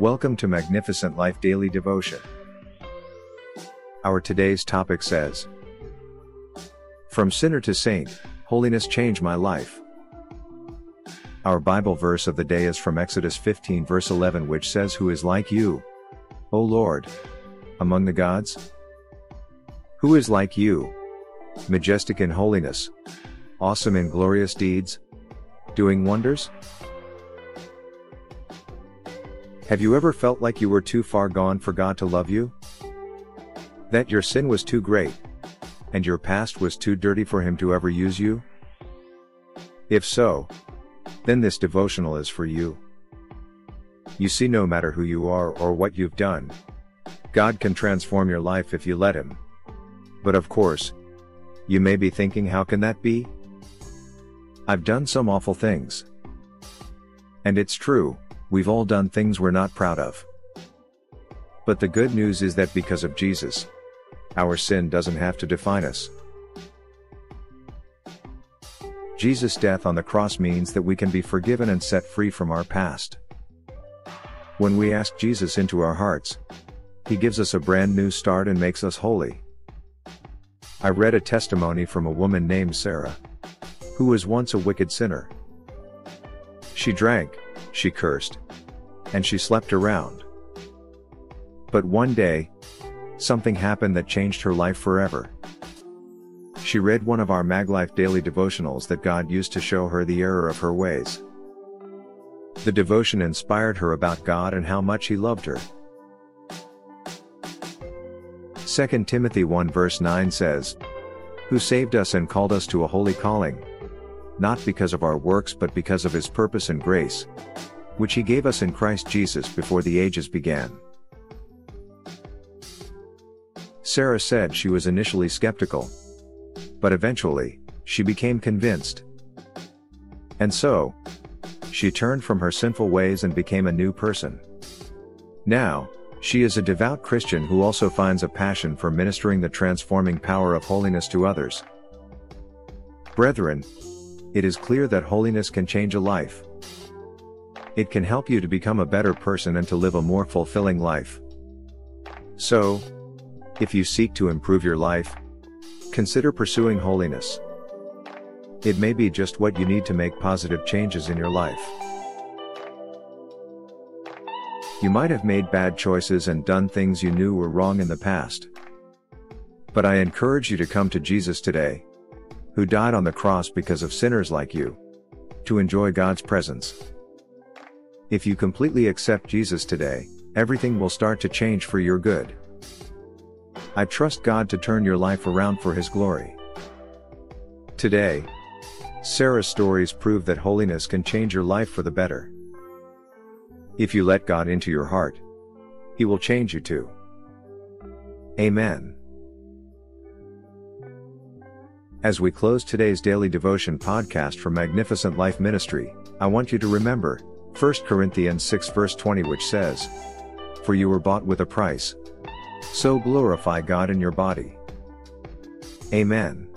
Welcome to Magnificent Life Daily Devotion. Our today's topic says From sinner to saint, holiness changed my life. Our Bible verse of the day is from Exodus 15, verse 11, which says, Who is like you, O Lord, among the gods? Who is like you, majestic in holiness, awesome in glorious deeds, doing wonders? Have you ever felt like you were too far gone for God to love you? That your sin was too great? And your past was too dirty for Him to ever use you? If so, then this devotional is for you. You see, no matter who you are or what you've done, God can transform your life if you let Him. But of course, you may be thinking, how can that be? I've done some awful things. And it's true, We've all done things we're not proud of. But the good news is that because of Jesus, our sin doesn't have to define us. Jesus' death on the cross means that we can be forgiven and set free from our past. When we ask Jesus into our hearts, He gives us a brand new start and makes us holy. I read a testimony from a woman named Sarah, who was once a wicked sinner. She drank, she cursed. And she slept around. But one day, something happened that changed her life forever. She read one of our MagLife daily devotionals that God used to show her the error of her ways. The devotion inspired her about God and how much He loved her. 2 Timothy 1 verse 9 says, Who saved us and called us to a holy calling, not because of our works but because of his purpose and grace, which he gave us in Christ Jesus before the ages began. Sarah said she was initially skeptical. But eventually, she became convinced. And so, she turned from her sinful ways and became a new person. Now, she is a devout Christian who also finds a passion for ministering the transforming power of holiness to others. Brethren, it is clear that holiness can change a life. It can help you to become a better person and to live a more fulfilling life. So, if you seek to improve your life, consider pursuing holiness. It may be just what you need to make positive changes in your life. You might have made bad choices and done things you knew were wrong in the past. But I encourage you to come to Jesus today, who died on the cross because of sinners like you, to enjoy God's presence. If you completely accept Jesus today, everything will start to change for your good. I trust God to turn your life around for His glory. Today, Sarah's stories prove that holiness can change your life for the better. If you let God into your heart, He will change you too. Amen. As we close today's daily devotion podcast for Magnificent Life Ministry, I want you to remember 1 Corinthians 6 verse 20 which says, For you were bought with a price. So glorify God in your body. Amen.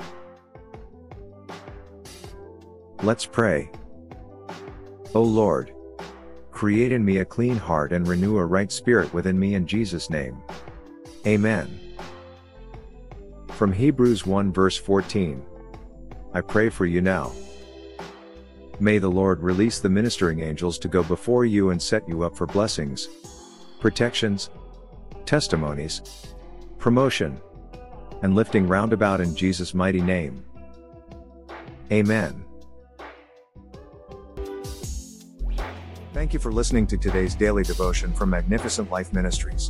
Let's pray. O Lord, create in me a clean heart and renew a right spirit within me in Jesus' name. Amen. From Hebrews 1 verse 14. I pray for you now. May the Lord release the ministering angels to go before you and set you up for blessings, protections, testimonies, promotion, and lifting roundabout in Jesus' mighty name. Amen. Thank you for listening to today's daily devotion from Magnificent Life Ministries.